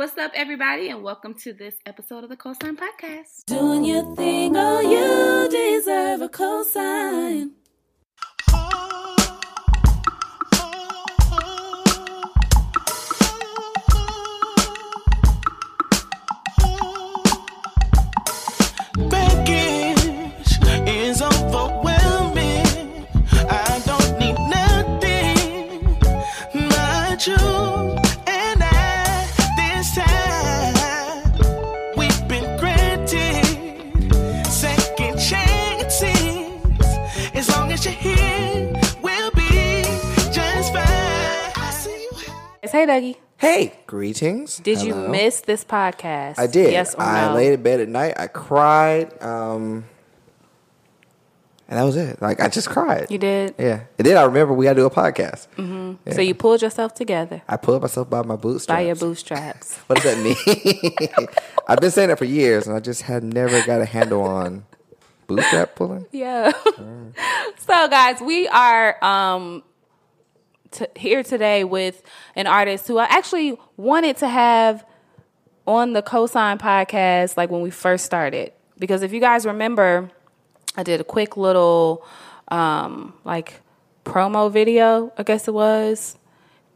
What's up, everybody, and welcome to this episode of the Cosign Podcast. Doing your thing, oh, you deserve a cosign. Greetings. Did you miss this podcast? I did. Yes or I no? laid in bed at night. I cried. Um, and that was it. Like I just cried. You did? Yeah. And then I remember we got to do a podcast. Yeah. So you pulled yourself together I pulled myself by my bootstraps. by your bootstraps. What does that mean? I've been saying that for years, and I just had never got a handle on bootstrap pulling. Yeah. so, guys, we are um, t- here today with an artist who I actually wanted to have on the Cosign podcast, like when we first started. Because if you guys remember, I did a quick little um, like promo video, I guess it was.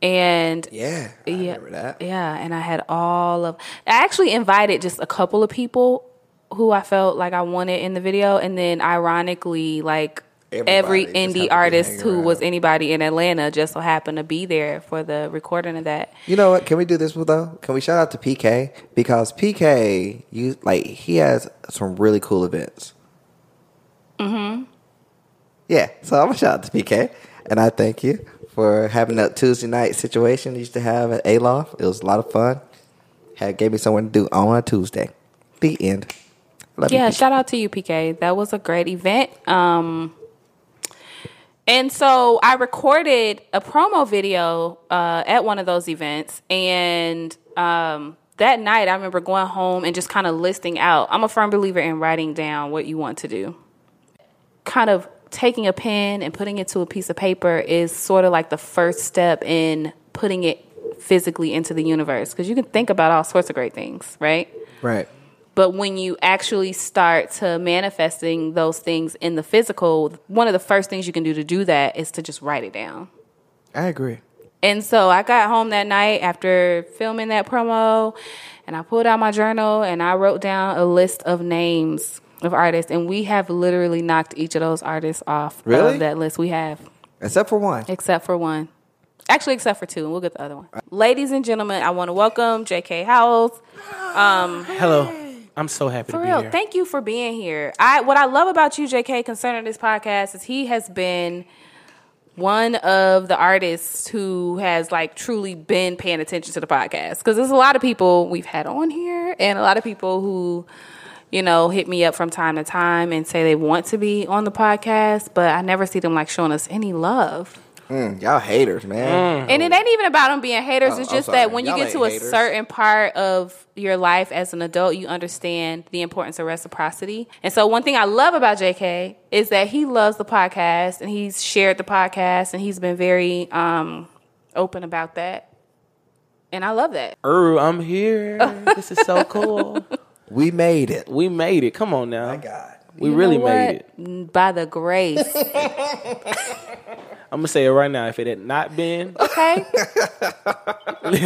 And Yeah, I yeah. Yeah, and I had all of. I actually invited just a couple of people who I felt like I wanted in the video, and then ironically, like Everybody happened indie artist who was anybody in Atlanta just so happened to be there for the recording of that. You know what? Can we do this though? Can we shout out to PK because PK, you like he has some really cool events. Mm-hmm. Yeah, so I'm gonna shout out to PK, and I thank you for having that Tuesday night situation you used to have at Aloft. It was a lot of fun. Had gave me something to do on a Tuesday. The end. Love Yeah, PK. shout out to you, PK. That was a great event. Um, and so I recorded a promo video uh, at one of those events, and um, that night I remember going home and just kind of listing out. I'm a firm believer in writing down what you want to do. Kind of taking a pen and putting it to a piece of paper is sort of like the first step in putting it physically into the universe because you can think about all sorts of great things, right? Right. But when you actually start to manifesting those things in the physical, one of the first things you can do to do that is to just write it down. I agree. And so I got home that night after filming that promo and I pulled out my journal and I wrote down a list of names of artists and we have literally knocked each of those artists off Really? of that list we have Except for one. except for one. Actually except for two and we'll get the other one. Ladies and gentlemen, I want to welcome JK Howells. Um, Hello. I'm so happy For to be real, here. thank you for being here. I what I love about you, JK, concerning this podcast is he has been one of the artists who has like truly been paying attention to the podcast because there's a lot of people we've had on here and a lot of people who you know hit me up from time to time and say they want to be on the podcast but i never see them like showing us any love Mm, y'all haters, man. and it ain't even about them being haters. Oh, it's just that when you Y'all get ain't to a haters. certain part of your life as an adult, you understand the importance of reciprocity. And so, one thing I love about JK is that he loves the podcast and he's shared the podcast and he's been very um, open about that. And I love that. Uru, I'm here. this is so cool. We made it. We made it. Come on now. My God. We You really made it. By the grace. I'm gonna say it right now. If it had not been, Okay.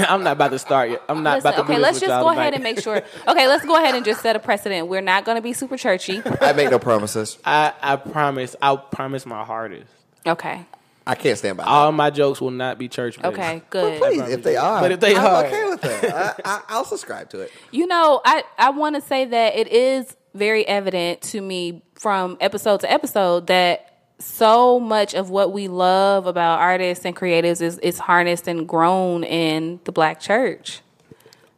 I'm not about to start yet. I'm not Listen, about to okay, let's with just y'all go tonight. ahead and make sure. Okay, let's go ahead and just set a precedent. We're not going to be super churchy. I make no promises. I, I promise. I'll promise my hardest. Okay. I can't stand by that. All my jokes will not be church based. Okay, good. Please, if they are, But if they I'm are- okay with that. I, I, I'll subscribe to it. You know, I, I want to say that it is very evident to me from episode to episode that so much of what we love about artists and creatives is, is harnessed and grown in the black church.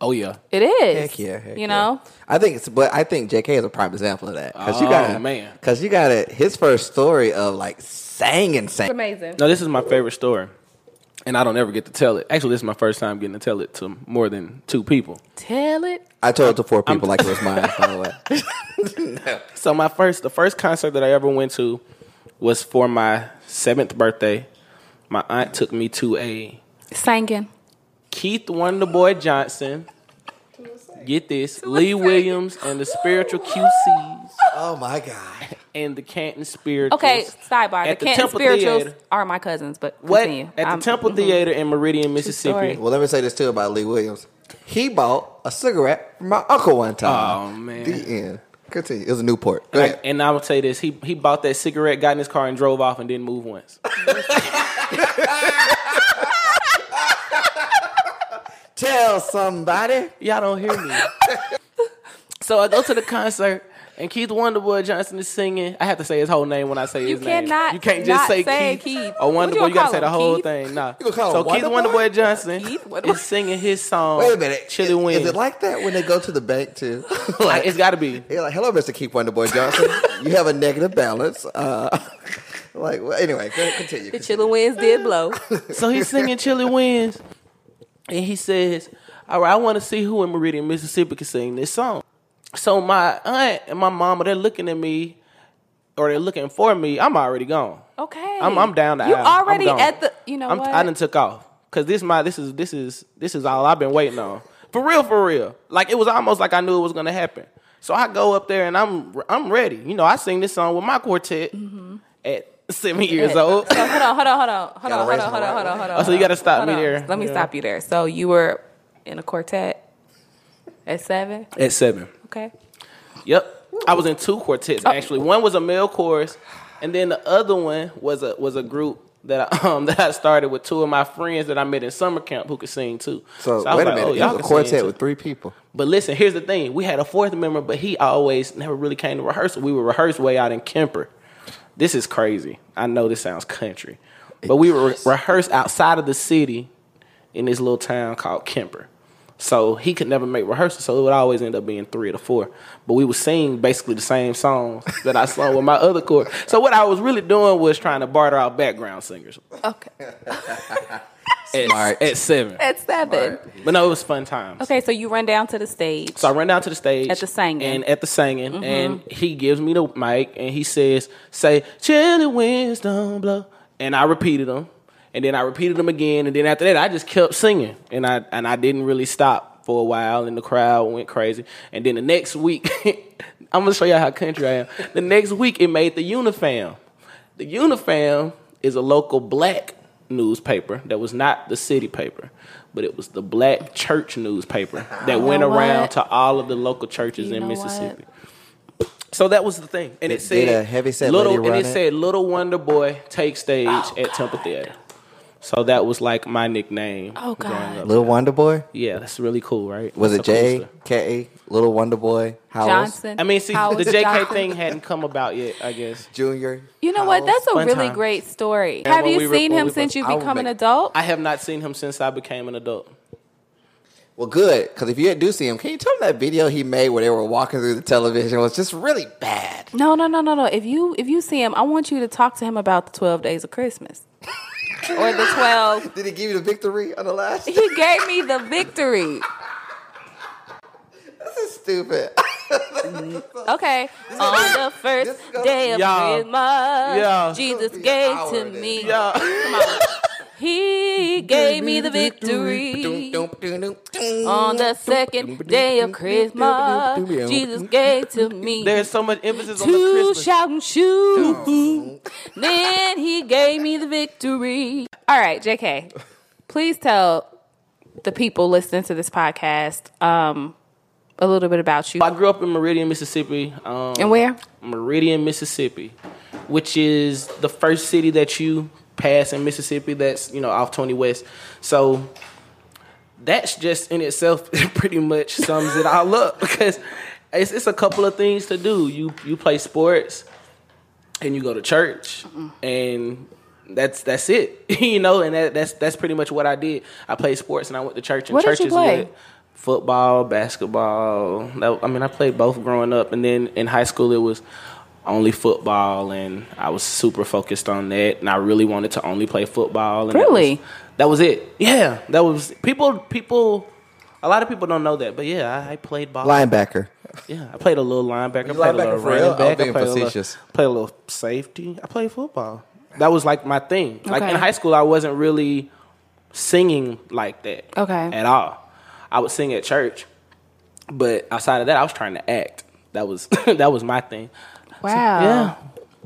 Oh yeah. It is. Heck yeah, heck you yeah. know? I think it's, but I think J.K. is a prime example of that because you Oh, got man. because you got it. His first story of like sang and sang. Amazing. No, this is my favorite story, and I don't ever get to tell it. Actually, this is my first time getting to tell it to more than two people. Tell it. I told it to four people like it was mine. By the way, So my first, the first concert that I ever went to was for my seventh birthday. My aunt took me to a Singing. Keith Wonderboy Johnson Get this, Lee Williams and the Spiritual QCs Oh my god. And the Canton Spirituals. Okay, sidebar. At the the Canton Temple Spirituals Theater. are my cousins, but What at the I'm- Temple mhm. Theater in Meridian. Mississippi? Well, let me say this too about Lee Williams. He bought a cigarette from my uncle one time. Oh, man. The end. Continue. It was a Newport. Go And, ahead. and I would say this: he he bought that cigarette, got in his car, and drove off, and didn't move once. Tell somebody. Y'all don't hear me. so I go to the concert, and Keith Wonderboy Johnson is singing. I have to say his whole name when I say You his name. cannot You can't just not say, say Keith, Keith. or What you Wonderboy. You, gotta say the him, whole thing. Nah. You gonna call so him Keith Wonderboy? Wonderboy Johnson Keith Wonderboy. is singing his song. Wait a minute. Chili is, Wings. is it like that when they go to the bank too? Like, it's got to be. They're like, "Hello, Mr. Keith Wonderboy Johnson. you have a negative balance." Uh, like, well, anyway, go ahead, continue. The chiller winds did blow. So he's singing Chilly Winds, and he says, "All right, I want to see who in Meridian, Mississippi, can sing this song." So my aunt and my mama, they're looking at me, or they're looking for me. I'm already gone. Okay, I'm, I'm down the You aisle. I'm already at the. You know I'm, what? I done took off because this my this is this is this is all I've been waiting on for real for real. Like it was almost like I knew it was gonna happen. So I go up there and I'm I'm ready. You know, I sing this song with my quartet mm-hmm. at seven years old. So hold on, hold on, hold on, hold Gotta on, hold on, hold on, hold on, hold on. Oh, so you gotta stop hold me on. there. Let me Yeah. stop you there. So you were in a quartet at seven. At seven. Okay. Yep. I was in two quartets Oh. actually. One was a male chorus, and then the other one was a was a group that I, um that I started with two of my friends that I met in summer camp who could sing too. So, I was wait a like, minute. oh, y'all was a can sing, quartet too. with three people. But listen, here's the thing: we had a fourth member, but he always never really came to rehearsal. We would rehearse way out in Kemper. This is crazy. I know this sounds country, but we would re- rehearse outside of the city in this little town called Kemper. So he could never make rehearsals, so it would always end up being three or four. But we would sing basically the same songs that I sung with my other chord. So what I was really doing was trying to barter out background singers Okay. at, at seven. At seven. But no, it was fun times. Okay, so you run down to the stage. So I run down to the stage At the singing. and at the singing, mm-hmm. and he gives me the mic and he says, "Say, chilly winds don't blow," and I repeated them, and then I repeated them again, and then after that, I just kept singing, and I and I didn't really stop for a while, and the crowd went crazy, and then the next week, I'm gonna show you how country I am. The next week, it made the Unifam. The Unifam is a local black newspaper that was not the city paper, but it was the black church newspaper that went around what? to all of the local churches You in know Mississippi. So that was the thing, and it Did- said did a heavyset little, and it it? said "Little Wonder Boy take stage Oh, at Temple Theater." So that was like my nickname. Oh, God. Little Wonder Boy. Yeah, that's really cool, right? Was That's it a cool J story. K Little Wonder Boy Howells Johnson. I mean, see, Howells the JK Johnson. thing hadn't come about yet. I guess Junior? You know what? That's a Fun really times. great story. Yeah, Have you we seen when him we since you I would become an adult? I have not seen him since I became an adult. Well, good because if you do see him, can you tell me that video he made where they were walking through the television was just really bad? No, no, no, no, no. If you if you see him, I want you to talk to him about the twelve days of Christmas or the twelve. Did he give you the victory on the last? He gave me the victory. this is stupid. Okay, on the first day of Yeah. Christmas, Yeah. Jesus Be an gave hour to then. me. Yeah. Come on. He gave me the victory. On the second day of Christmas, Jesus gave to me. There's so much emphasis on the Christmas. shout and shoot. then he gave me the victory. All right, JK, please tell the people listening to this podcast um, a little bit about you. I grew up in Meridian, Mississippi. Um, And where? Meridian, Mississippi, which is the first city that you pass in Mississippi. That's you know off Twenty West. So that's just in itself pretty much sums it all up because it's, it's a couple of things to do. You you play sports and you go to church and that's that's it you know and that, that's that's pretty much what I did. I played sports and I went to church and What did you play? football, basketball. That, I mean, I played both growing up, and then in high school it was only football, and I was super focused on that, and I really wanted to only play football. And that Really? was- that was, it. Yeah, that was people. People, a lot of people don't know that, but yeah, I, I played ball. Linebacker. Yeah, I played a little linebacker. I You played a linebacker little for running real? I'm back. I being played a, facetious. little, played a little safety. I played football. That was like my thing. Like in high school, I wasn't really singing like that. Okay. At all. I would sing at church, But outside of that, I was trying to act. That was that was my thing. Wow. Yeah.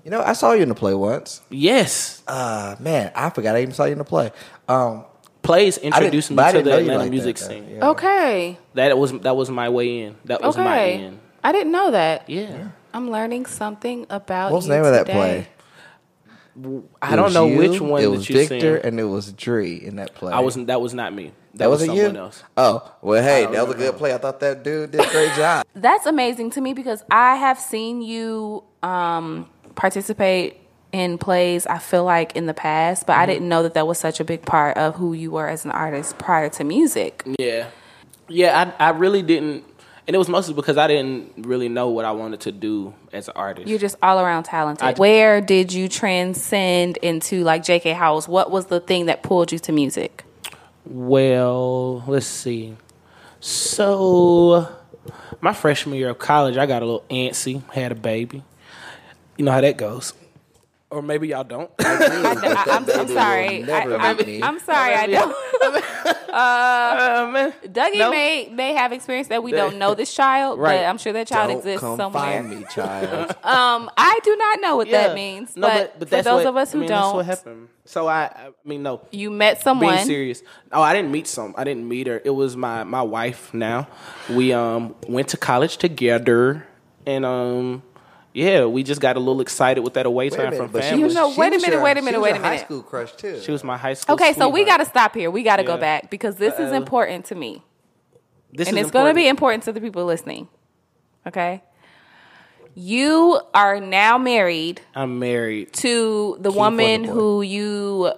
You know, I saw you in the play once. Yes. Uh man, I forgot I even saw you in the play. Um, Plays I introduced me but I to didn't the know you Atlanta like music that, though. scene. Yeah. Okay. That was that was my way in. That was my Okay. in. I didn't know that. Yeah. I'm learning something about What's the you name of that today. play? I It don't was know you, which one It that was you Victor seen. and it was Dree in that play. I wasn't. That was not me. That, That was wasn't someone you. else. Oh well, hey, that was a good play. I thought that dude did a great job. That's amazing to me because I have seen you um, participate in plays. I feel like in the past, but I didn't know that that was such a big part of who you were as an artist prior to music. Yeah, yeah. I I really didn't, and it was mostly because I didn't really know what I wanted to do as an artist. You're just all around talented. I- Where did you transcend into like J.K. Howells? What was the thing that pulled you to music? Well, let's see. So, my freshman year of college, I got a little antsy, had a baby. You know how that goes. Or maybe y'all don't. I, am Baby will sorry. never I, meet me. am sorry. I don't. uh, man. Dougie No. may may have experience that we don't know this child, Right. but I'm sure that child Don't exists come somewhere. find me, child. Um, I do not know what Yeah. that means. No, but, but, for that's those what- of us who I mean, that's what don't, happened. So I, I mean, no. you met someone. Being serious. Oh, I didn't meet some. I didn't meet her. It was my my wife. Now we um went to college together, and um yeah, we just got a little excited with that away time minute, from but she family. You know, was- wait a was minute, your- wait a she minute, was wait a your a High minute. school crush too. she was my high school. Okay, so we got sweetheart. to stop here. We got to go Yeah. back because this is Uh-oh. important to me, This and is it's going to important. be important to the people listening. Okay, you are now married I'm married. to the Key woman the boy. who you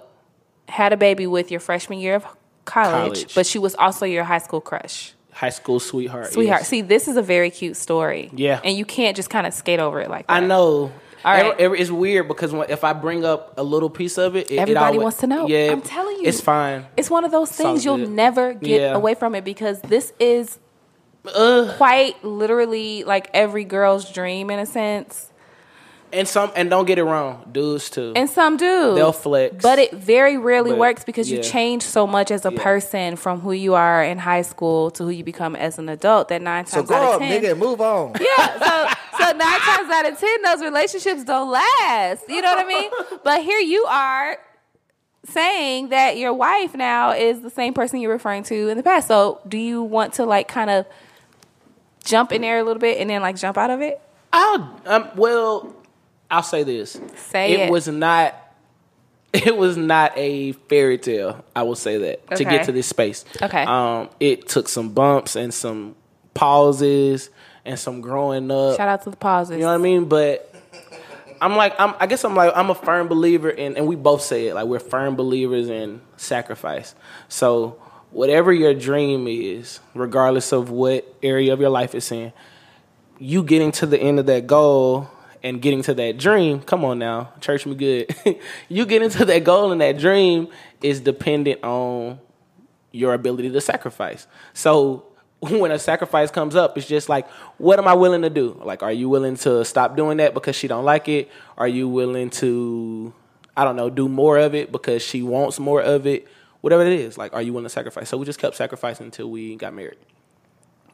had a baby with your freshman year of college, College. but she was also your high school crush. High school sweetheart. Sweetheart, yes. see, this is a very cute story. Yeah. And you can't just kind of skate over it like that. I know. All right. Every- every- it's weird because when, if I bring up a little piece of it, it it Everybody always- wants to know. Yeah, I'm telling you. it's fine. It's one of those things you'll good. never get Yeah. away from it because this is quite literally like every girl's dream in a sense. And some and don't get it wrong, dudes too. And some do. They'll flex. But it very rarely But, works because you change so much as a Yeah. person from who you are in high school to who you become as an adult that nine So times grow out up, of ten. nigga, move on. Yeah, so so nine times out of ten, those relationships don't last. You know what I mean? But here you are saying that your wife now is the same person you're referring to in the past. So do you want to like kind of jump in there a little bit and then like jump out of it? I'll um, well, I'll say this. Say it. it. was not. It was not a fairy tale. I will say that to get to this space. Okay. Um, it took some bumps and some pauses and some growing up. Shout out to the pauses. You know what I mean? But I'm like, I'm, I guess I'm like, I'm a firm believer in, and we both say it, like we're firm believers in sacrifice. So whatever your dream is, regardless of what area of your life it's in, you getting to the end of that goal and getting to that dream, come on now, church me good. you get into that goal and that dream is dependent on your ability to sacrifice. So when a sacrifice comes up, it's just like, what am I willing to do? Like, are you willing to stop doing that because she don't like it? Are you willing to, I don't know, do more of it because she wants more of it? Whatever it is, like, are you willing to sacrifice? So we just kept sacrificing until we got married,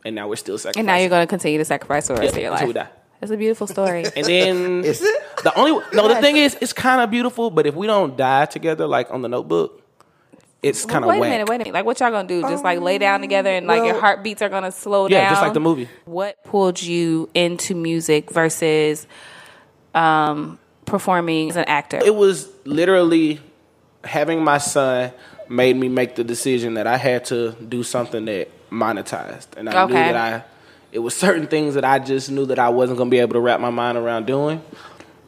and now we're still sacrificing. and now you're going to continue to sacrifice for the rest Yeah, of your until life. We die. It's a beautiful story. And then Is it? the only no, the thing is, it's kind of beautiful. But if we don't die together, like on the Notebook, it's kind of wait whack. a minute, wait a minute. Like, what y'all gonna do? Just like lay down together and like your heartbeats are gonna slow down. Yeah, down? just like the movie. What pulled you into music versus um, performing as an actor? It was literally having my son made me make the decision that I had to do something that monetized, and I knew Okay. that I. It was certain things that I just knew that I wasn't gonna be able to wrap my mind around doing.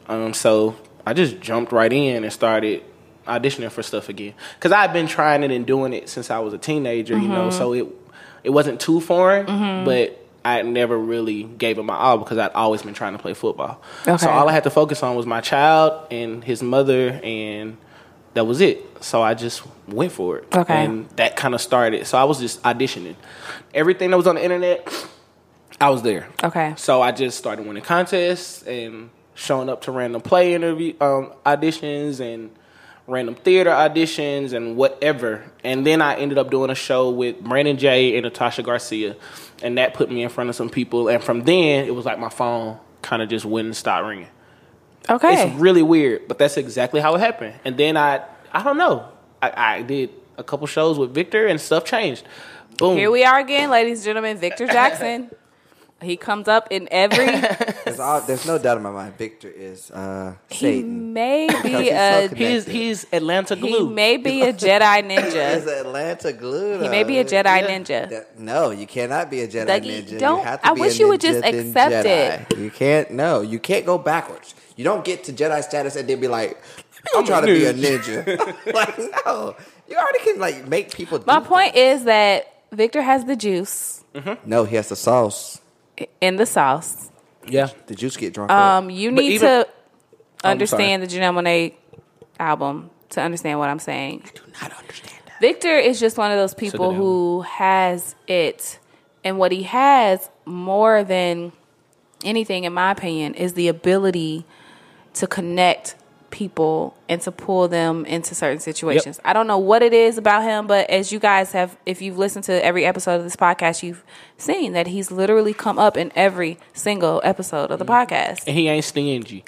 Um, so I just jumped right in and started auditioning for stuff again because I had been trying it and doing it since I was a teenager. You know, so it it wasn't too foreign, but I never really gave it my all because I'd always been trying to play football. Okay. So all I had to focus on was my child and his mother, and that was it. So I just went for it. Okay. And that kind of started. So I was just auditioning. Everything that was on the internet, I was there. Okay. So I just started winning contests and showing up to random play interview um, auditions and random theater auditions and whatever. And then I ended up doing a show with Brandon J and Natasha Garcia, and that put me in front of some people. And from then, it was like my phone kind of just wouldn't stop ringing. Okay. It's really weird, but that's exactly how it happened. And then I, I don't know, I, I did a couple shows with Victor, and stuff changed. Boom. Here we are again, ladies and gentlemen. Victor Jackson. He comes up in every. There's, all, there's no doubt in my mind. Victor is uh, he may Because be he's so a. He's he's Atlanta glue. He may be a Jedi ninja. He's. Atlanta glue. He may be a. Jedi Yeah. ninja. That- no, you cannot be a Jedi Like, ninja. don't- you have to I be wish a you would just accept Jedi. You can't. No, you can't go backwards. You don't get to Jedi status and then be like, I'm a trying to be a ninja." ninja. like, no, you already can like make people. My point is that Victor has the juice things. No, he has the sauce. In the sauce. yeah. The juice get drunk. Um, you need even- to understand the Janelle Monae album to understand what I'm saying. I do not understand that. Victor is just one of those people who has it. And what he has more than anything, in my opinion, is the ability to connect people and to pull them into certain situations. I don't know what it is about him, but as you guys have, if you've listened to every episode of this podcast, you've seen that he's literally come up in every single episode of the mm-hmm. podcast. And he ain't stingy.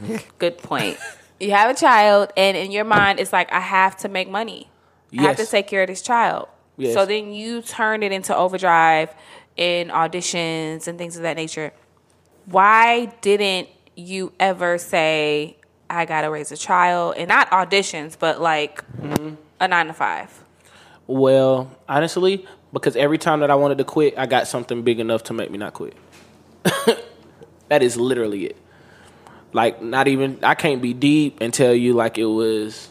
Good point. you have a child, and in your mind, it's like, I have to make money. I have to take care of this child. Yes. So then you turn it into overdrive in auditions and things of that nature. Why didn't you ever say, I got to raise a child? And not auditions, but like Mm-hmm. a nine to five. Well, honestly, because every time that I wanted to quit, I got something big enough to make me not quit. that is literally it. Like, not even, I can't be deep and tell you like it was,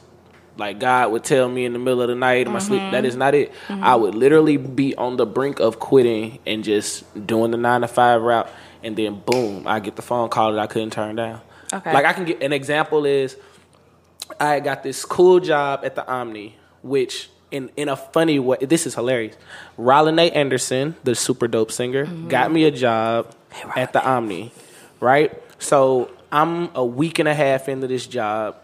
like God would tell me in the middle of the night in my sleep. That is not it. I would literally be on the brink of quitting and just doing the nine to five route. And then, boom, I get the phone call that I couldn't turn down. Okay. Like, I can get an example is, I got this cool job at the Omni, which in in a funny way, this is hilarious. Rollinay Anderson, the super dope singer, mm-hmm. got me a job at the Omni, right? So I'm a week and a half into this job,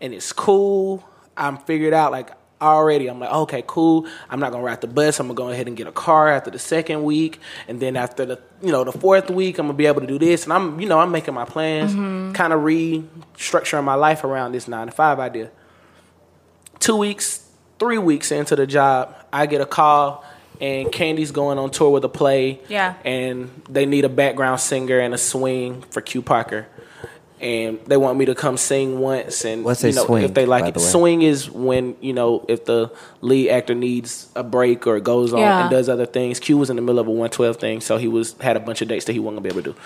and it's cool. I'm figured out like already. I'm like, okay, cool. I'm not gonna ride the bus. I'm gonna go ahead and get a car after the second week, and then after the you know the fourth week, I'm gonna be able to do this. And I'm you know I'm making my plans, mm-hmm. kind of restructuring my life around this nine to five idea. Two weeks, three weeks into the job, I get a call. And Kandi's going on tour with a play. Yeah. And they need a background singer and a swing for Q Parker. And they want me to come sing once and What's you know, swing, if they like it. the? Swing is when, you know, if the lead actor needs a break or goes on Yeah. and does other things. Q was in the middle of a 112 thing, so he was had a bunch of dates that he wasn't gonna be able to do.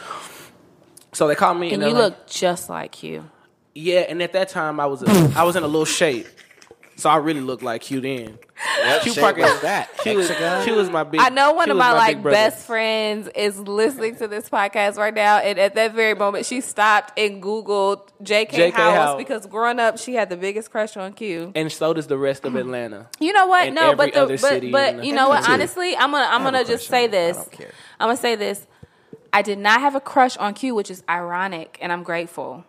So they called me and, And you like, look just like you. Yeah, and at that time I was I was in a little shape. So I really looked like Q then. Q shape Parker was that? Q was, Q was my big I know one Q of was my, like best friends is listening to this podcast right now, and at that very moment, she stopped and Googled J.K. J.K. Howells Howells. because growing up, she had the biggest crush on Q. And so does the rest of Atlanta. You know what? And no, every but the other but, city but you know what? country. Honestly, I'm gonna I'm gonna just say on him. I this. I'm gonna say this. I did not have a crush on Q, which is ironic, and I'm grateful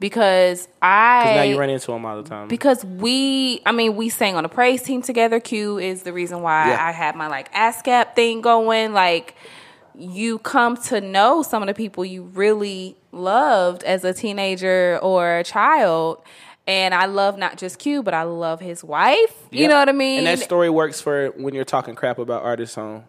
because I Because now you run into him all the time. because we i mean we sang on a praise team together. Q is the reason why Yeah. i had my like ascap thing going. Like you come to know some of the people you really loved as a teenager or a child. And i love not just q but i love his wife. You know what i mean And that story works for when you're talking crap about artists on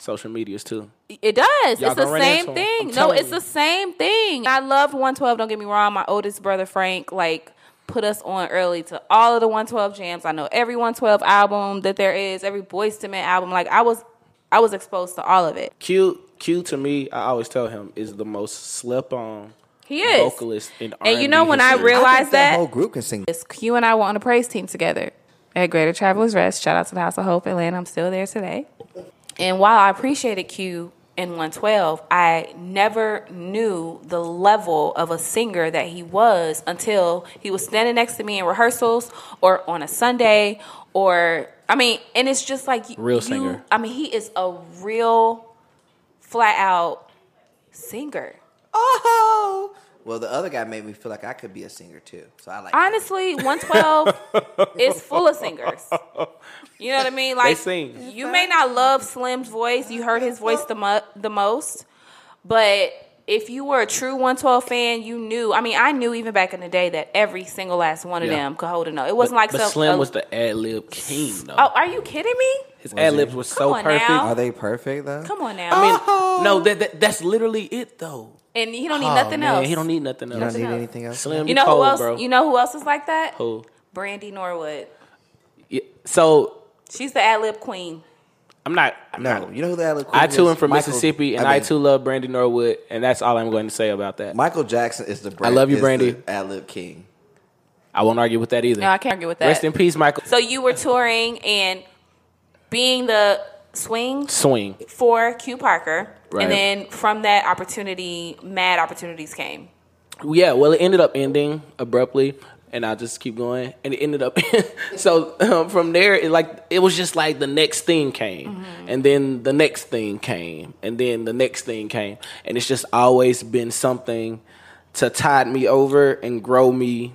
social medias too. It does. Y'all it's the same thing. No, it's you. the same thing. I loved 112. Don't get me wrong. My oldest brother Frank like put us on early to all of the 112 jams. I know every 112 album that there is, every Boyz II Men album. Like I was, I was exposed to all of it. Q Q to me, I always tell him is the most slept on He is. vocalist in R&B and you know when I history. real- Realize I think that that? whole group can sing. It's Q and I were on a praise team together at Greater Travelers Rest. Shout out to the House of Hope, Atlanta. I'm still there today. And while I appreciated Q in 112, I never knew the level of a singer that he was until he was standing next to me in rehearsals or on a Sunday or I mean, and it's just like Real you, singer. I mean, he is a real flat out singer. Oh, Well, the other guy made me feel like I could be a singer too. So I like. Honestly, 112 is full of singers. You know what I mean? Like sing. you may not love Slim's voice. You heard his voice the mo- the most, but if you were a true 112 fan, you knew. I mean, I knew even back in the day that every single last one of Yeah. them could hold a note. It wasn't like but some. Slim a- was the ad lib king though. Oh, are you kidding me? His ad libs were so perfect. now. Are they perfect though? Come on now. I mean, oh. no, that, that that's literally it though. And he don't need Oh, nothing man, else. He don't need nothing else. You don't else. need else. anything else. Slim, You know cold, who else? bro. You know who else is like that? Who? Brandy Norwood. Yeah, So She's the ad lib queen. I'm not. I'm No, not you know who the Alec I Queen I too is? am from Michael- Mississippi, and I, mean, too love Brandy Norwood, and that's all I'm going to say about that. Michael Jackson is the. I love you, Brandy. Ad lib king. I won't argue with that either. No, I can't argue with that. Rest in peace, Michael. So you were touring and being the swing Swing. for Q Parker, Right. and then from that opportunity, mad opportunities came. Yeah, well, it ended up ending abruptly, and I'll just keep going. And it ended up so um, from there, it like it was just like the next thing came, and then the next thing came, and then the next thing came, and it's just always been something to tide me over and grow me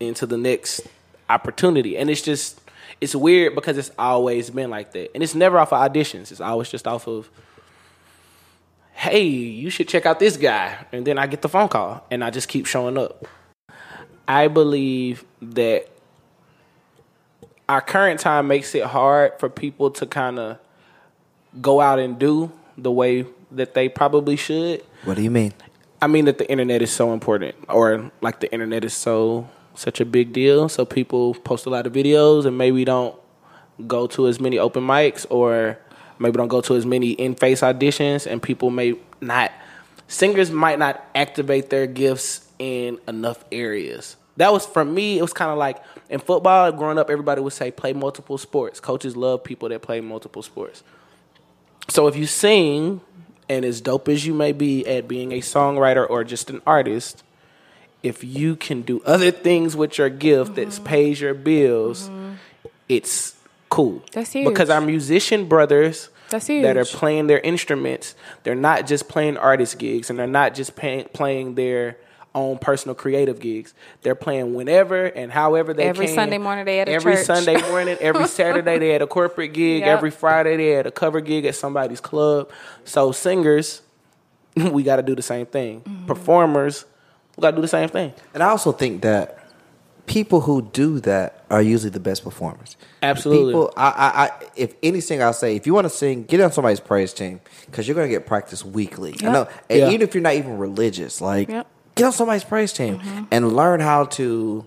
into the next opportunity. And it's just it's weird because it's always been like that, and it's never off of auditions. It's always just off of hey, you should check out this guy. And then I get the phone call and I just keep showing up. I believe that our current time makes it hard for people to kind of go out and do the way that they probably should. What do you mean? I mean that the internet is so important, or like the internet is so such a big deal. So people post a lot of videos and maybe don't go to as many open mics, or maybe don't go to as many in face auditions, and people may not. Singers might not activate their gifts in enough areas. That was for me. It was kind of like in football. Growing up, everybody would say play multiple sports. Coaches love people that play multiple sports. So if you sing, and as dope as you may be at being a songwriter or just an artist, if you can do other things with your gift that pays your bills, it's cool. That's huge. Because our musician brothers that are playing their instruments, they're not just playing artist gigs and they're not just pay, playing their own personal creative gigs. They're playing whenever and however they Every can. Sunday morning they at a Every church. Sunday morning, every Saturday they had a corporate gig. Yep. Every Friday they had a cover gig at somebody's club. So singers, we got to do the same thing. Mm-hmm. Performers, we got to do the same thing. And I also think that people who do that are usually the best performers. Absolutely. People, I, I, I if any singer, I'll say, if you want to sing, get on somebody's praise team because you're going to get practice weekly. I know, and Yeah. even if you're not even religious, like Yep. get on somebody's praise team Mm-hmm. and learn how to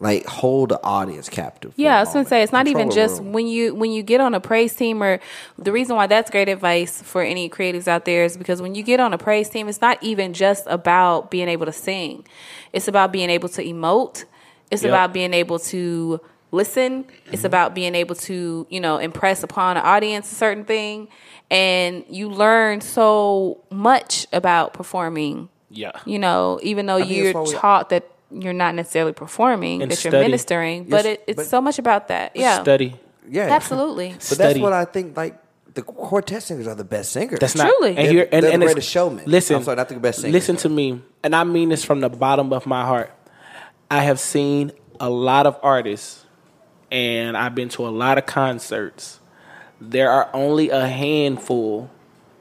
like hold the audience captive. for Yeah, I was gonna say it's not Control even just room. when you when you get on a praise team or the reason why that's great advice for any creatives out there is because when you get on a praise team, it's not even just about being able to sing. It's about being able to emote. It's Yep. about being able to listen. It's mm-hmm. about being able to, you know, impress upon an audience a certain thing. And you learn so much about performing Yeah. you know, even though think you're that's why we- taught that you're not necessarily performing, And that you're study. ministering, but Yes, it, it's but- so much about that. Yeah, Study. yeah, absolutely. But Study. that's what I think. Like the quartet singers are the best singers. That's not Truly. And They're- here, and, they're the and it's- greatest showmen. Listen, I'm sorry, not the best singers, Listen to me, and I mean this from the bottom of my heart. I have seen a lot of artists, and I've been to a lot of concerts. There are only a handful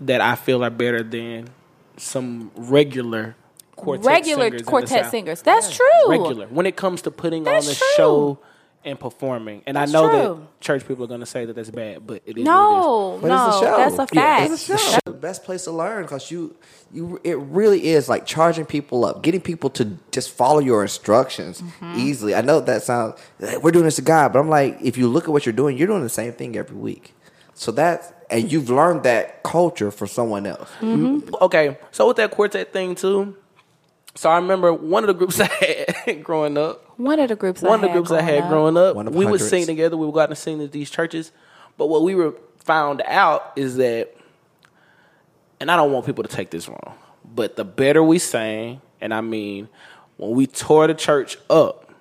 that I feel are better than some regular quartet Regular singers in the quartet South. singers. That's true. Regular when it comes to putting That's on the show and performing, and That's I know true. that church people are going to say that that's bad, but it is. what it is. No, it's a no, show. that's a Yeah, fact. It's a show. the best place to learn because you, you, it really is like charging people up, getting people to just follow your instructions Mm-hmm. easily. I know that sounds we're doing this to God, but I'm like, if you look at what you're doing, you're doing the same thing every week. So that's and you've learned that culture for someone else. Mm-hmm. okay, so with that quartet thing too. So I remember one of the groups I had growing up. One of the groups. One I of the groups I had up. growing up. One of We would sing together. We would go out and sing at these churches. But what we were found out is that, and I don't want people to take this wrong, but the better we sang, and I mean, when we tore the church up,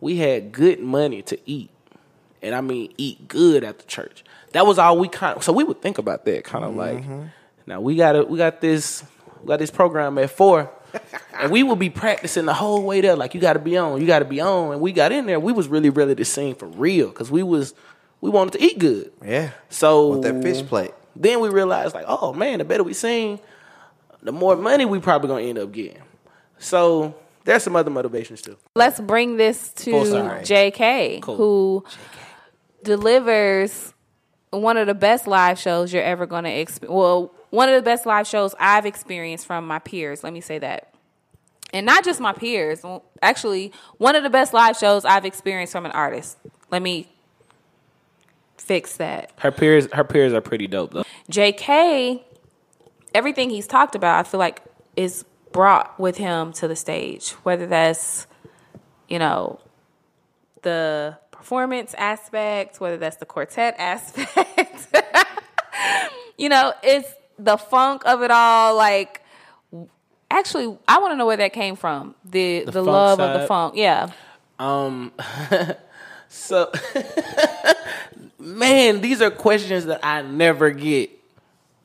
we had good money to eat, and I mean eat good at the church. That was all we kind of. So we would think about that kind of like, mm-hmm. now we got to we got this we got this program at four. And we would be practicing the whole way there. Like you got to be on, you got to be on. And we got in there. We was really ready to sing for real because we was we wanted to eat good. Yeah. So With that fish plate. then we realized like, oh man, the better we sing, the more money we probably gonna end up getting. So there's some other motivations too. Let's bring this to JK, Cool. who delivers one of the best live shows you're ever going to experience. Well, one of the best live shows I've experienced from my peers. Let me say that. And not just my peers. Actually, one of the best live shows I've experienced from an artist. Let me fix that. Her peers, her peers are pretty dope though. JK, everything he's talked about, I feel like is brought with him to the stage. Whether that's, you know, the performance aspect, whether that's the quartet aspect. you know, it's the funk of it all. Like, actually, I want to know where that came from. The the, funk love of the funk. Yeah. Um, so man, these are questions that I never get.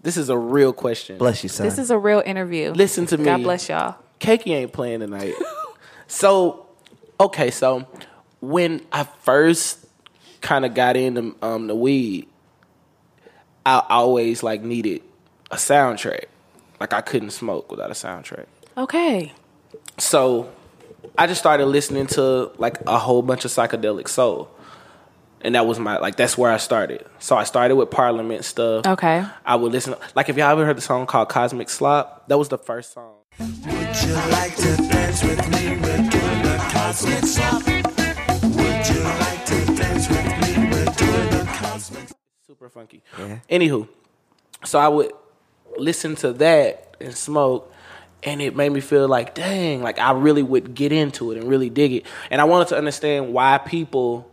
This is a real question. Bless you, son. This is a real interview. Listen to me. God bless y'all. Cakey ain't playing tonight. so, okay, so when I first kind of got into um, the weed, I always like needed a soundtrack. Like I couldn't smoke without a soundtrack. Okay. So I just started listening to like a whole bunch of psychedelic soul. And that was my like that's where I started. So I started with Parliament stuff. Okay. I would listen like if y'all ever heard the song called Cosmic Slop, that was the first song. Would you like to dance with me? We're doing the cosmic slop. Super funky. Yeah. Anywho, so I would listen to that and smoke, and it made me feel like, dang, like I really would get into it and really dig it. And I wanted to understand why people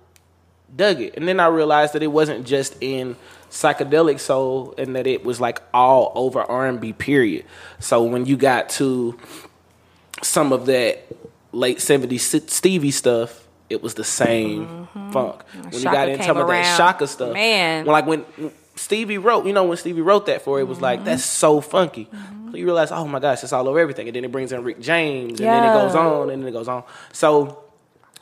dug it. And then I realized that it wasn't just in psychedelic soul and that it was like all over R&B period. So when you got to some of that late 70s Stevie stuff, it was the same funk. When you got into some of that. Chaka stuff, Man. when like when Stevie wrote, you know, when Stevie wrote that for it, it was Mm-hmm. like that's so funky. So you realize, oh my gosh, it's all over everything, and then it brings in Rick James, and then it goes on, and then it goes on. So,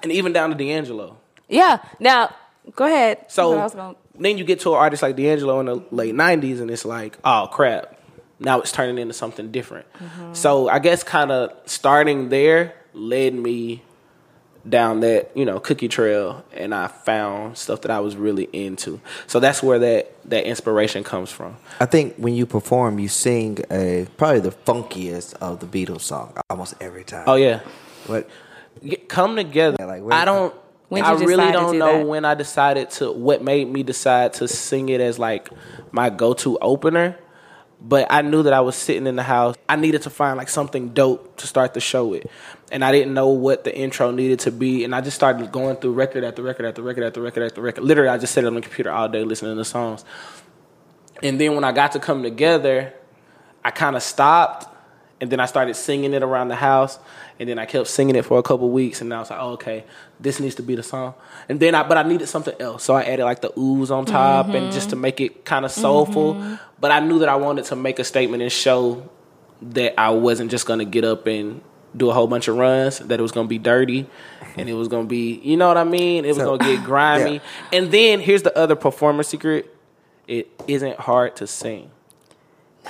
and even down to D'Angelo. Yeah. Now, go ahead. So What I was gonna- then you get to an artist like D'Angelo in the late '90s, and it's like, oh crap, now it's turning into something different. Mm-hmm. So I guess kind of starting there led me down that you know cookie trail, and I found stuff that I was really into. So that's where that that inspiration comes from. I think when you perform, you sing a probably the funkiest of the Beatles song almost every time. Oh yeah, What? Come together. Yeah, like, where- I don't. When'd I really don't do know that? when I decided to. What made me decide to sing it as like my go-to opener. But I knew that I was sitting in the house. I needed to find like something dope to start the show with, and I didn't know what the intro needed to be. And I just started going through record after record after record after record after record. Literally, I just sat on the computer all day listening to songs. And then when I got to come together, I kind of stopped, and then I started singing it around the house, and then I kept singing it for a couple weeks, and I was like, oh, okay, this needs to be the song. And then I, but I needed something else, so I added like the ooze on top, and mm-hmm. just to make it kind of soulful. Mm-hmm. But I knew that I wanted to make a statement and show that I wasn't just gonna get up and do a whole bunch of runs, that it was gonna be dirty, and it was gonna be, you know what I mean? It was So- gonna get grimy. Yeah. And then here's the other performance secret: it isn't hard to sing.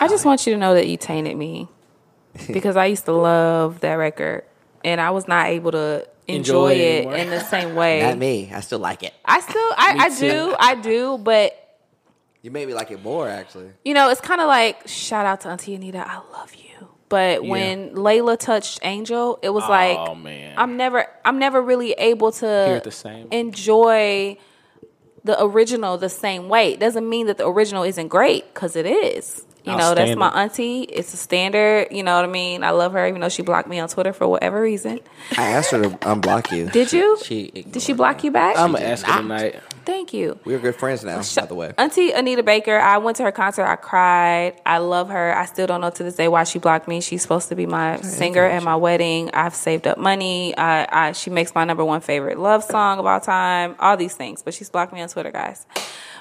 I just want you to know that you tainted me because I used to love that record and I was not able to Enjoy enjoy, it it anymore. in the same way. Not me. I still like it. I still, I, I do, I do, but You made me like it more, actually. you know, it's kind of like shout out to Auntie Anita, I love you. But when Lalah touched Angel, it was Oh, like man. I'm never, I'm never really able to the same. enjoy the original the same way. It doesn't mean that the original isn't great because it is. You know, that's my auntie. It's a standard. You know what I mean? I love her, even though she blocked me on Twitter for whatever reason. I asked her to unblock you. Did you? She Did she block you back? I'm gonna ask her tonight. Thank you. We're good friends now, by the way. Auntie Anita Baker, I went to her concert. I cried. I love her. I still don't know to this day why she blocked me. She's supposed to be my singer at my wedding. I've saved up money. I, I she makes my number one favorite love song of all time. All these things, but she's blocked me on Twitter, guys.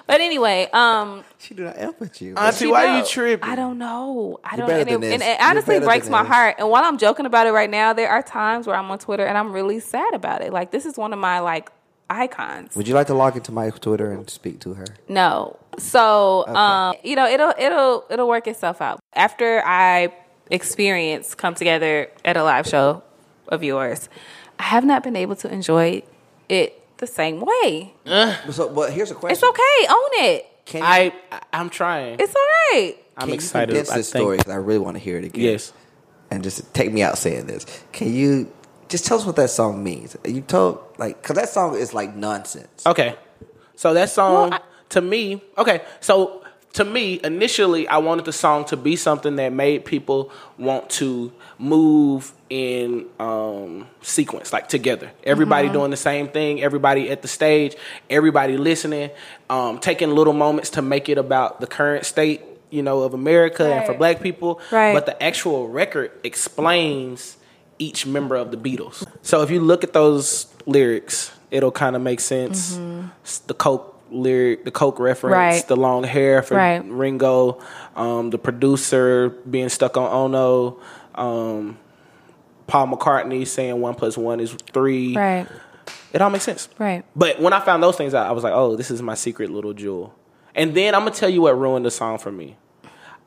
But anyway, um, She do not F with you. Auntie, she why know. you tripping? I don't know. I You're don't. better And it, this. and it You're honestly breaks than my this. heart. And while I'm joking about it right now, there are times where I'm on Twitter and I'm really sad about it. Like this is one of my like icons. Would you like to log into my Twitter and speak to her? No. So, um, you know, it'll it'll it'll work itself out. After I experience come together at a live show of yours, I have not been able to enjoy it the same way. So, but here's a question. It's okay. Own it. Can you, I I'm trying. It's all right. I'm can you excited. condense I this think. story 'cause I really want to hear it again. Yes. and just take me out saying this. Can you just tell us what that song means? You told like because that song is like nonsense. Okay. So that song Well, I- to me, okay. So to me, initially, I wanted the song to be something that made people want to move in um, sequence, like together. Everybody doing the same thing. Everybody at the stage. Everybody listening. Um, taking little moments to make it about the current state, you know, of America and for Black people. Right. But the actual record explains each member of the Beatles. So if you look at those lyrics, it'll kind of make sense. S- The Coke lyric, the Coke reference, Right. the long hair for Right. Ringo, um, the producer being stuck on Ono, um, Paul McCartney saying one plus one is three. Right. It all makes sense. Right. But when I found those things out, I was like, oh, this is my secret little jewel. And then I'm gonna tell you what ruined the song for me.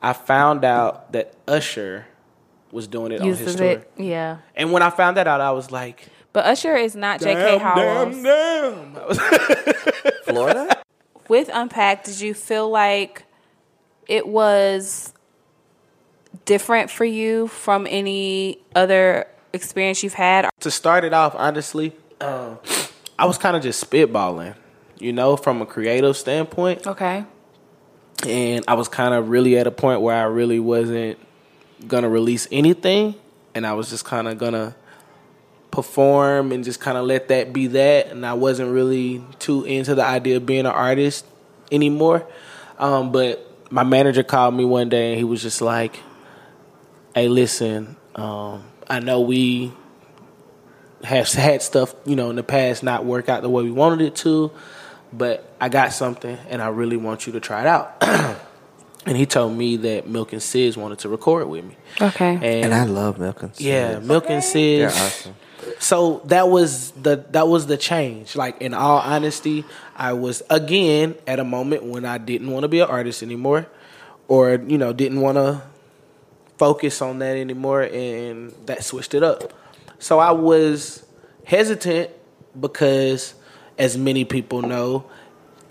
I found out that Usher was doing it on his Uses tour. it. Yeah. And when I found that out, I was like, But Usher is not J.K. Howells. damn, damn. Florida. With Unpacked, did you feel like it was different for you from any other experience you've had? to start it off, honestly, um, I was kind of just spitballing, you know, from a creative standpoint. Okay. and I was kind of really at a point where I really wasn't gonna release anything, and I was just kind of gonna perform and just kind of let that be that, and I wasn't really too into the idea of being an artist anymore. Um, but my manager called me one day, and he was just like, "Hey, listen, um, I know we." have had stuff, you know, in the past not work out the way we wanted it to, but I got something and I really want you to try it out. and he told me that Milk and Sis wanted to record with me. Okay. And, And I love Milk and yeah, Sis. Milk and They're awesome. So that was the that was the change. Like in all honesty, I was again at a moment when I didn't want to be an artist anymore, or you know didn't want to focus on that anymore, and that switched it up. So I was hesitant because, as many people know,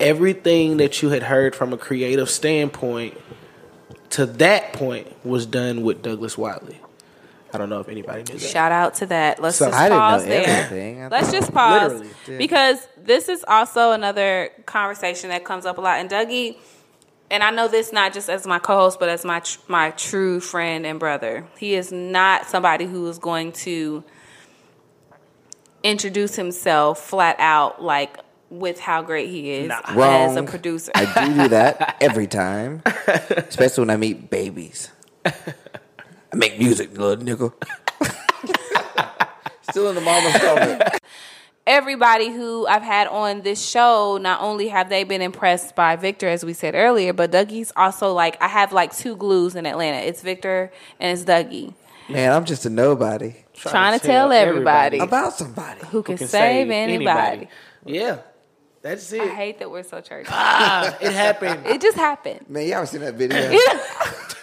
everything that you had heard from a creative standpoint to that point was done with Douglas Wiley. I don't know if anybody knew that. Shout out to that. Let's So- just I didn't know pause there. Let's just pause Yeah. because this is also another conversation that comes up a lot. And Dougie, and I know this not just as my co-host, but as my tr- my true friend and brother. He is not somebody who is going to introduce himself flat out like with how great he is Nah. as a producer. I do do that every time, especially when I meet babies. I make music, little nigga. Still in the mama's stomach. everybody who I've had on this show, not only have they been impressed by Victor, as we said earlier, but Dougie's also like I have like two glues in Atlanta. It's Victor and it's Dougie. Man, I'm just a nobody. Trying to tell everybody. About somebody. Who can, save, anybody. Yeah, that's it. I hate that we're so churchy. Ah, it happened. it just happened. Man, y'all ever seen that video?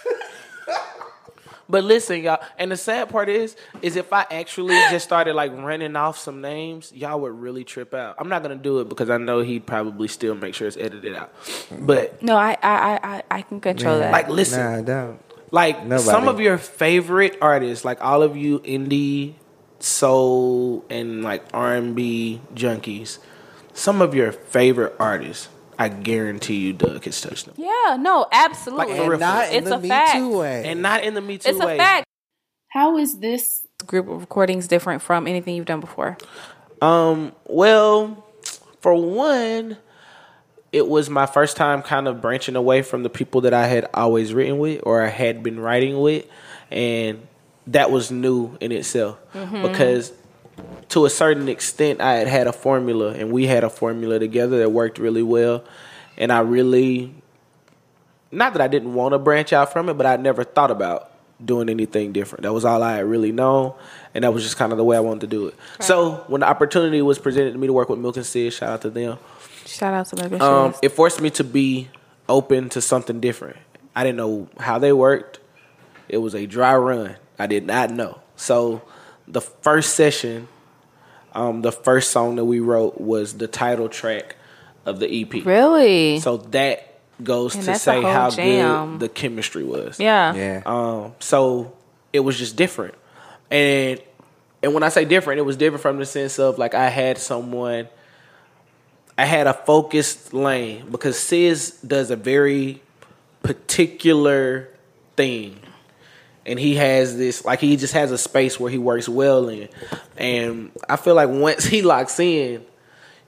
But listen, y'all, and the sad part is, is if I actually just started like running off some names, y'all would really trip out. I'm not gonna do it because I know he'd probably still make sure it's edited out. But No, I I I I, I can control that. like, listen, Nah, I don't. like Nobody. some of your favorite artists, like all of you indie, soul, and like R and B junkies, some of your favorite artists, I guarantee you, Doug has touched them, yeah, no, absolutely. Like. And not in It's the a Me fact. Too way. and not in the Me Too it's way. a fact. How is this Group of recordings different from anything you've done before. Um, well, for one, it was my first time kind of branching away from the people that I had always written with or I had been writing with, and that was new in itself because to a certain extent I had had a formula and we had a formula together that worked really well. and I really, not that I didn't want to branch out from it, but I never thought about doing anything different. That was all I had really known, and that was just kind of the way I wanted to do it. So when the opportunity was presented to me to work with Milk and Sid, shout out to them. Shout out to Megan Um, it forced me to be open to something different. I didn't know how they worked. It was a dry run. I did not know. So the first session, um, the first song that we wrote was the title track of the EP. Really? So that goes And to say how jam. good the chemistry was. yeah. Yeah. Um, so it was just different, and and when I say different, it was different from the sense of like I had someone, I had a focused lane because Sis does a very particular thing, and he has this like he just has a space where he works well in, and I feel like once he locks in.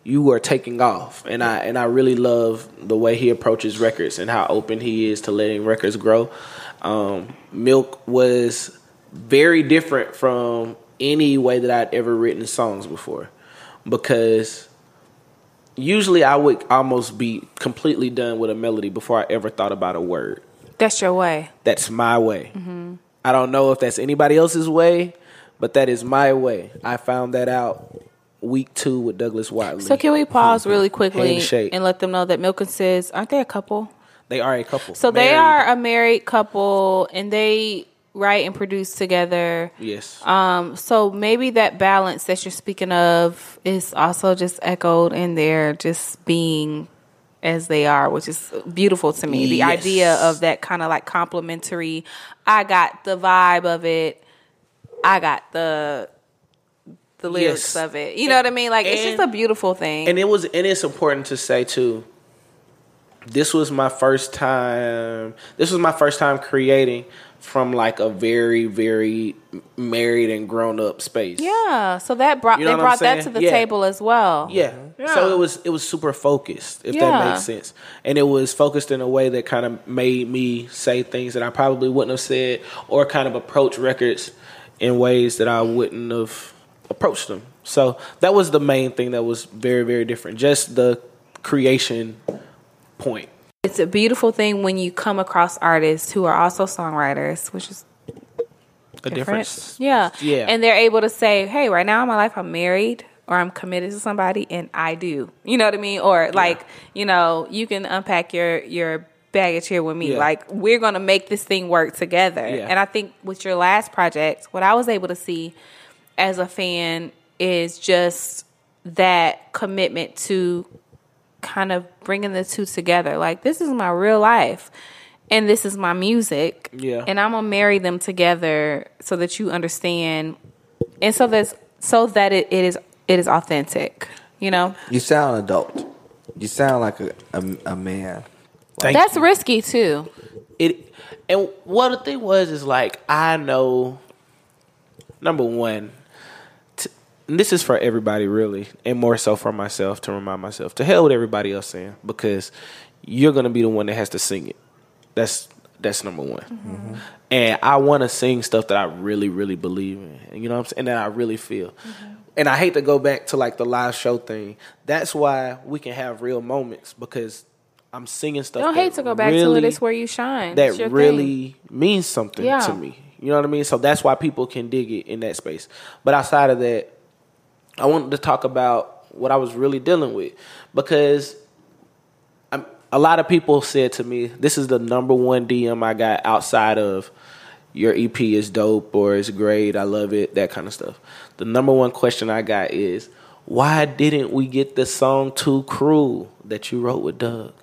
You are taking off, and I and I really love the way he approaches records and how open he is to letting records grow. Um, Milk was very different from any way that I'd ever written songs before because usually I would almost be completely done with a melody before I ever thought about a word. That's your way. That's my way. I don't know if that's anybody else's way, but that is my way. I found that out week two with Douglas Wiley. So can we pause really quickly Handshake. and let them know that Milk and Sis aren't they a couple? they are a couple. So they Married. are a married couple, and they write and produce together. Yes. Um, so maybe that balance that you're speaking of is also just echoed in there, just being as they are, which is beautiful to me. The Yes. idea of that kind of like complimentary. I got the vibe of it. I got the the lyrics Yes. of it. You know what I mean? Like it's just a beautiful thing. and it was and it's important to say too this was my first time this was my first time creating from like a very very married and grown up space yeah, so that brought You know they brought that to the Yeah. table as well. yeah. Yeah. so it was it was super focused if Yeah. that makes sense and it was focused in a way that kind of made me say things that i probably wouldn't have said or kind of approach records in ways that i wouldn't have approached them so that was the main thing that was very very different just the creation point It's a beautiful thing when you come across artists who are also songwriters, which is a different. difference. Yeah. Yeah. And they're able to say, hey, right now in my life, I'm married or I'm committed to somebody and I do. You know what I mean? Or like, you know, you can unpack your, your baggage here with me. Yeah. Like, we're going to make this thing work together. Yeah. And I think with your last project, what I was able to see as a fan is just that commitment to kind of bringing the two together. Like, this is my real life. And this is my music. Yeah. And I'm gonna marry them together so that you understand and so that's so that it, it is it is authentic. You know? You sound adult. You sound like a a, a man. Thank That's you. risky too. it. And what the thing was is like I know. Number one, t- and this is for everybody really, and more so for myself to remind myself to hell with everybody else saying because you're gonna be the one that has to sing it. That's that's number one. Mm-hmm. And I want to sing stuff that I really, really believe in. You know what I'm saying? And that I really feel. Mm-hmm. And I hate to go back to like the live show thing. That's why we can have real moments because I'm singing stuff. Don't that hate to go back to it. It's where you shine. that really means something Yeah. to me. You know what I mean? So that's why people can dig it in that space. But outside of that, I wanted to talk about what I was really dealing with because I'm, a lot of people said to me, "This is the number one DM I got outside of your EP is dope or it's great, I love it, that kind of stuff." The number one question I got is, "Why didn't we get the song Too Cruel that you wrote with Doug?"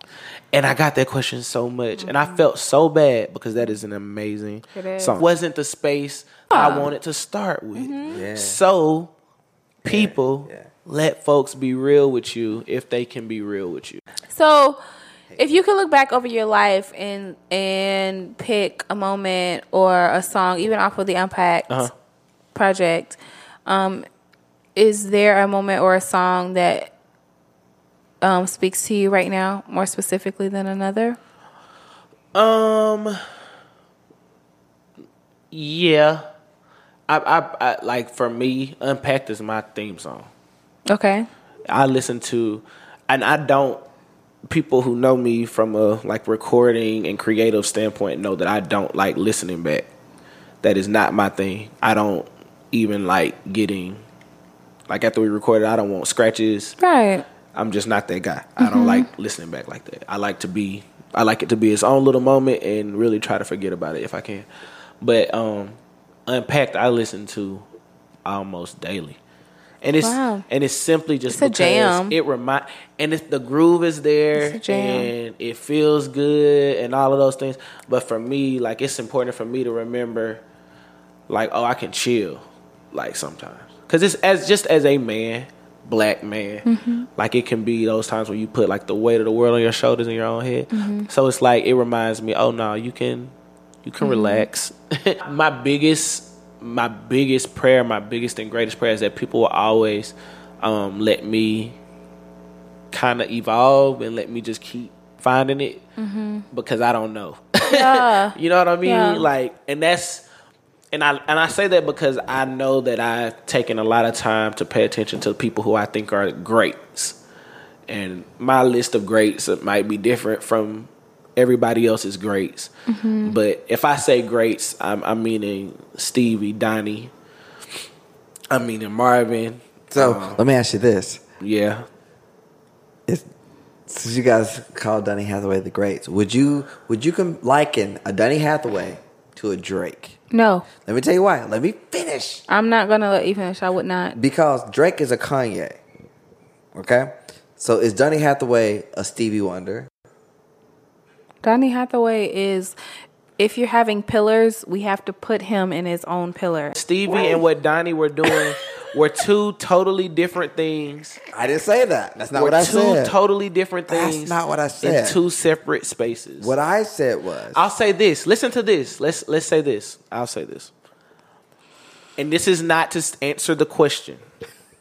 And I got that question so much, and I mm-hmm. felt so bad because that is an amazing It is. song. Wasn't the space I ah. wanted to start with. Mm-hmm. Yeah. So, people, yeah. let folks be real with you if they can be real with you. So, if you could look back over your life and and pick a moment or a song, even off of the Unpacked Uh-huh. project, um, is there a moment or a song that um, speaks to you right now more specifically than another? Um. Yeah, I, I, I like for me, Unpacked is my theme song. Okay. I listen to, and I don't people who know me from a like recording and creative standpoint know that I don't like listening back. That is not my thing. I don't even like getting like after we recorded. I don't want scratches. Right. I'm just not that guy. I don't like listening back like that. I like to be I like it to be its own little moment and really try to forget about it if I can. But um Unpacked I listen to almost daily. And it's Wow. and it's simply just It's because jam. it remind and it's the groove is there It's a jam. and it feels good and all of those things. But for me, like it's important for me to remember like oh I can chill like sometimes because it's as just as a man black man Mm-hmm. like it can be those times when you put like the weight of the world on your shoulders and your own head Mm-hmm. so it's like it reminds me oh no you can you can relax my biggest my biggest prayer my biggest and greatest prayer is that people will always um, let me kind of evolve and let me just keep finding it because I don't know. Yeah. you know what I mean? Yeah. Like, and that's and I and I say that because I know that I've taken a lot of time to pay attention to people who I think are greats, and my list of greats might be different from everybody else's greats. But if I say greats, I'm, I'm meaning Stevie, Donny. I'm meaning Marvin. So Uh, let me ask you this: yeah, Is, since you guys call Donny Hathaway the greats, would you would you com- liken a Donny Hathaway to a Drake? No, Let me tell you why. Let me finish. I'm not gonna let you finish. I would not. Because Drake is a Kanye. Okay? So is Donny Hathaway a Stevie Wonder? Donny Hathaway is. If you're having pillars, we have to put him in his own pillar. Stevie and what Donny were doing were two totally different things. I didn't say that. That's not were what I two said. totally different things. That's things. not what I said. In two separate spaces. what I said was I'll say this. Listen to this. Let's let's say this. I'll say this. And this is not to answer the question.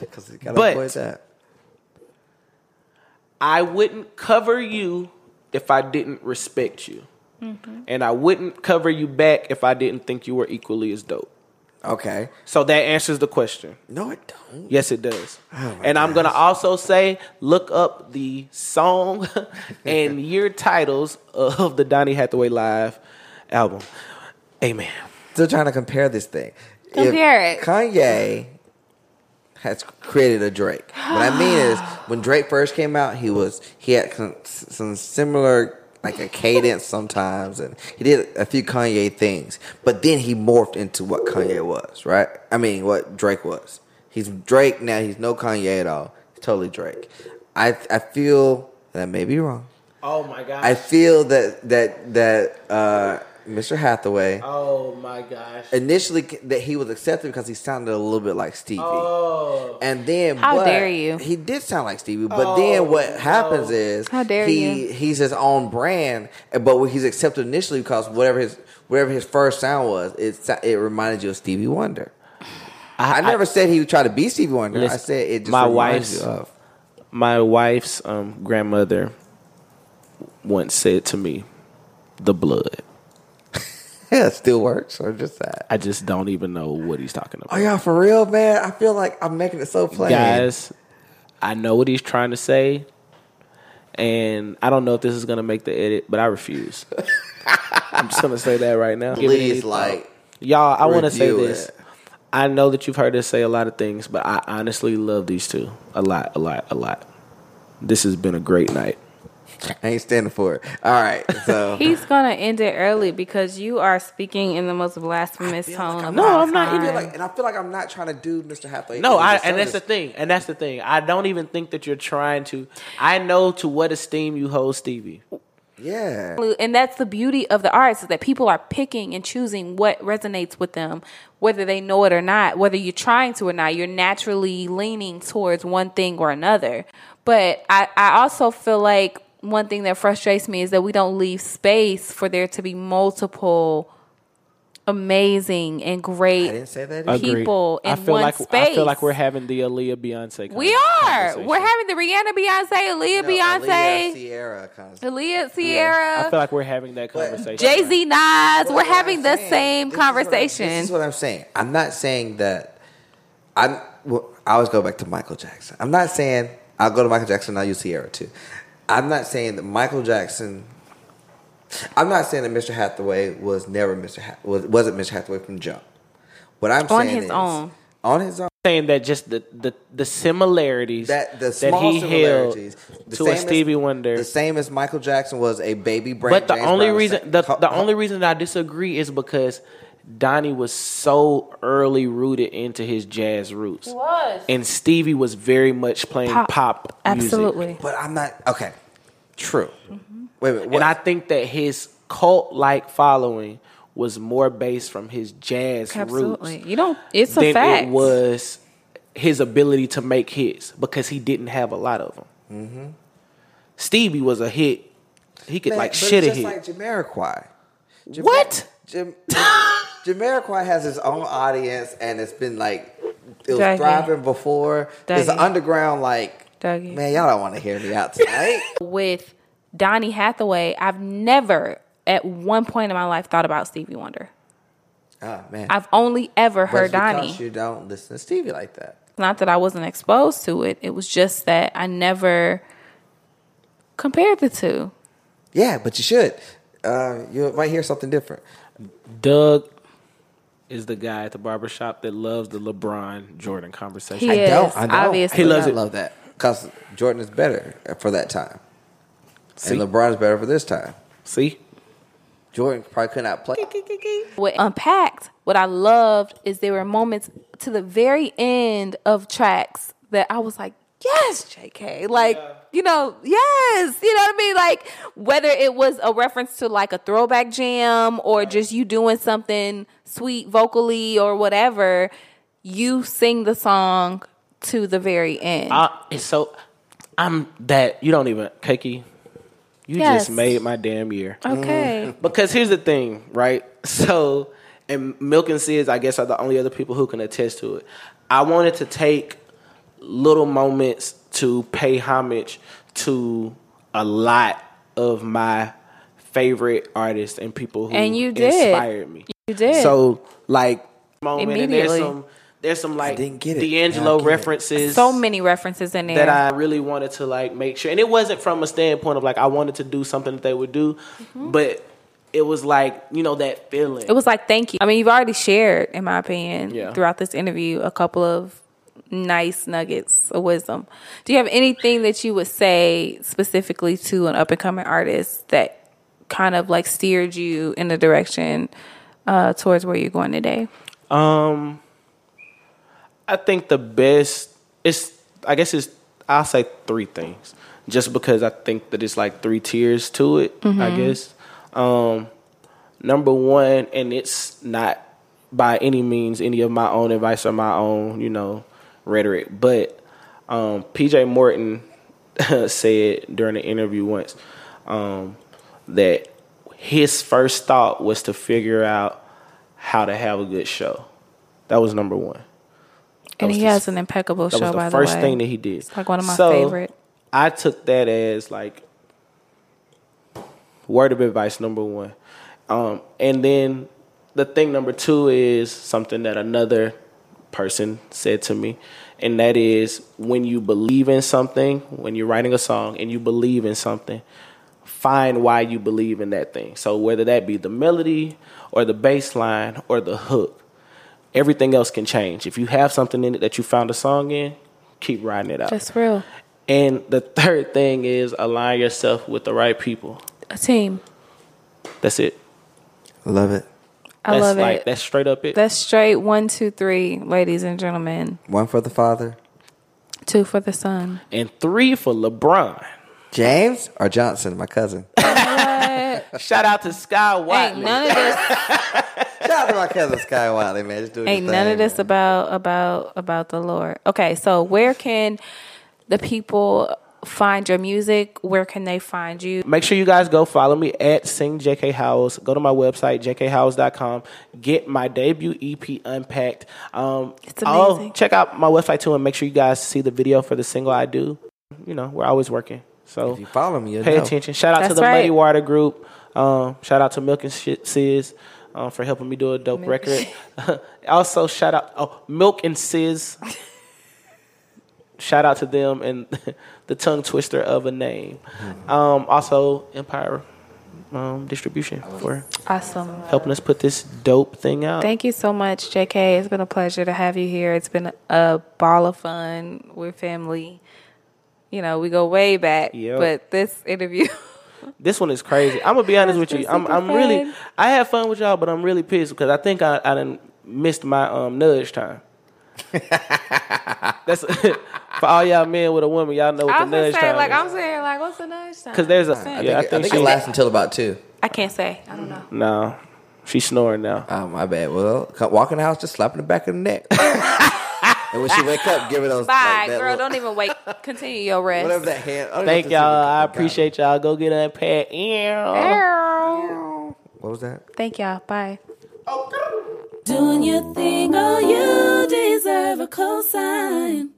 because he got but- to avoid that. I wouldn't cover you if I didn't respect you. Mm-hmm. And I wouldn't cover you back if I didn't think you were equally as dope. Okay. So that answers the question. No, it don't. Yes, it does. Oh my and I'm going to also say look up the song and year titles of the Donny Hathaway Live album. Amen. Still trying to compare this thing. Compare If it. Kanye has created a Drake. What I mean is, when Drake first came out, he was he had some, some similar like a cadence sometimes, and he did a few Kanye things. But then he morphed into what Kanye was, right? I mean, what Drake was. He's Drake now. He's no Kanye at all. He's totally Drake. I I feel that I may be wrong. Oh my God. I feel that that that uh, Mr. Hathaway oh my gosh. initially that he was accepted because he sounded a little bit like Stevie. Oh. And then How but dare you. He did sound like Stevie, but then what happens is How dare he you. he's his own brand, but he's accepted initially because whatever his whatever his first sound was, it it reminded you of Stevie Wonder. I, never said he would try to be Stevie Wonder. I said it just my wife's- you of. My wife's um, grandmother once said to me, "The blood." Yeah, it still works or just that. I just don't even know what he's talking about. Oh yeah, for real, man. I feel like I'm making it so plain. Guys, I know what he's trying to say, and I don't know if this is gonna make the edit, but I refuse. I'm just gonna say that right now. Please, like y'all, I want to say this. it. I know that you've heard us say a lot of things, but I honestly love these two a lot, a lot, a lot. This has been a great night. I ain't standing for it. All right, so He's gonna end it early because you are speaking in the most blasphemous tone like of No, I'm not I time. feel like, and I feel like I'm not trying to do Mr. Hathaway. No, I, and that's the thing, and that's the thing. I don't even think that you're trying to. I know to what esteem you hold Stevie. Yeah, and that's the beauty of the arts is that people are picking and choosing what resonates with them whether they know it or not whether you're trying to or not you're naturally leaning towards one thing or another but i, I also feel like one thing that frustrates me is that we don't leave space for there to be multiple amazing and I great didn't say that. Agreed. people in I feel one like space. I feel like we're having the Aaliyah Beyonce. con- we are conversation. we're having the rihanna beyonce aaliyah No, beyonce Aaliyah, Ciara concept. aaliyah ciara I feel like we're having that conversation. Jay Z, Nas, That's we're what having I'm the saying. same This is I'm- conversation. This is what I'm saying. I'm not saying that. I'm. Well, I always go back to Michael Jackson. I'm not saying I'll go to Michael Jackson. I'll use Ciara too. I'm not saying that Michael Jackson. I'm not saying that Mr. Hathaway was never Mr. Ha- was wasn't Mr. Hathaway from jump. What I'm saying. On saying his is, own. on his own, saying that just the the, the similarities that the small he similarities held to a Stevie as, Wonder. the same as Michael Jackson was a baby brain. but the James only Brown, reason same- the, Ho- the only reason that I disagree is because Donny was so early rooted into his jazz roots. was. And Stevie was very much playing Pop. pop, music. Absolutely. But I'm not okay. True. Wait a minute. What, And I think that his cult like following was more based from his jazz Absolutely. roots You don't. It's a fact. it was his ability to make hits because he didn't have a lot of them. Mm-hmm. Stevie was a hit. He could Man, like shit it's a just hit. like Jamiroquai. Jam- What? Jam- Jamiroquai has his own audience, and it's been like it was Dougie. thriving before. There's an underground like Dougie. man, y'all don't want to hear me out tonight. With Donny Hathaway, I've never at one point in my life thought about Stevie Wonder. oh man, I've only ever heard because Donny. You don't listen to Stevie like that. Not that I wasn't exposed to it. It was just that I never compared the two. Yeah, but you should. Uh, you might hear something different. Doug is the guy at the barbershop that loves the LeBron Jordan conversation. He I is. don't. I don't. obviously. He loves I it. love that because Jordan is better for that time, See? and LeBron is better for this time. See? Jordan probably could not play. What unpacked, what I loved is there were moments to the very end of tracks that I was like, yes, JK. Like, you know, yes. You know what I mean? Like, whether it was a reference to like a throwback jam or just you doing something sweet vocally or whatever, you sing the song to the very end. It's so I'm that you don't even Keiki. You Yes. just made my damn year. okay. Mm-hmm. Because here's the thing, right? So, and Milk and Sis, I guess, are the only other people who can attest to it. I wanted to take little moments to pay homage to a lot of my favorite artists and people who And you did. inspired me. You did. So, like, moment, and there's Immediately. some, there's some like didn't get it. D'Angelo Now I get it. references so many references in there. that I really wanted to like make sure, and it wasn't from a standpoint of like I wanted to do something that they would do, mm-hmm. but it was like you know that feeling. It was like, thank you. I mean, you've already shared, in my opinion, Yeah. throughout this interview, a couple of nice nuggets of wisdom. Do you have anything that you would say specifically to an up and coming artist that kind of like steered you in the direction uh, towards where you're going today? Um, I think the best is I guess it's I'll say three things, just because I think that it's like three tiers to it. I guess. Um, number one, and it's not by any means any of my own advice or my own you know rhetoric, but um, PJ Morton said during the interview once um, that his first thought was to figure out how to have a good show. That was number one. That And he the- has an impeccable That show, was the by first the way. thing that he did. It's like one of my So, favorite. I took that as like word of advice number one, um, and then the thing number two is something that another person said to me, and that is when you believe in something, when you're writing a song and you believe in something, find why you believe in that thing. So whether that be the melody or the bass line or the hook, everything else can change. If you have something in it that you found a song in, keep writing it out. That's real. And the third thing is align yourself with the right people. A team. That's it. Love it. I that's love like it. that's straight up it. That's straight one, two, three, ladies and gentlemen. One for the father, Two for the son. and three for LeBron. James or Johnson, my cousin. Shout out to Sky Ain't none of this Shout out to my cousin Sky Wiley, man. Just doing ain't your none thing, of this man. about about about the Lord. Okay, so where can the people find your music? Where can they find you? Make sure you guys go follow me at Sing JK Howells. Go to my website, jkhowells.com. Get my debut EP Unpacked. Um, It's oh, amazing. check out my website too and make sure you guys see the video for the single I do. You know, we're always working. So If you follow me, pay know. attention. Shout out to the right. Muddy Water Group. Um, shout out to Milk and Shit Sis um, for helping me do a dope record. also, shout out oh Milk and Sis. shout out to them and the tongue twister of a name. Um, also, Empire um, Distribution for Awesome. helping us put this dope thing out. Thank you so much, JK. It's been a pleasure to have you here. It's been a ball of fun. We're family. You know, we go way back, Yep. but this interview. This one is crazy. I'm gonna be honest with you. I'm I'm really. I had fun with y'all, but I'm really pissed because I think I I done missed my um nudge time. That's for all y'all men with a woman. Y'all know what I the was gonna nudge say, time like, is. I'm saying, like, what's the nudge time? Because there's a I yeah, think, I I think, think she it lasts until about two. I can't say. I don't know. no, she's snoring now. Oh, my bad. Well, walk in the house, just slap in the back of the neck. and when she wake up, give her those. Bye, like, that girl. little- Don't even wait. Continue your rest. Whatever that hand. Thank y'all. I appreciate y'all. Go get unpacked. What was that? Thank y'all. Bye. Oh, Doing your thing, oh, you deserve a cosign.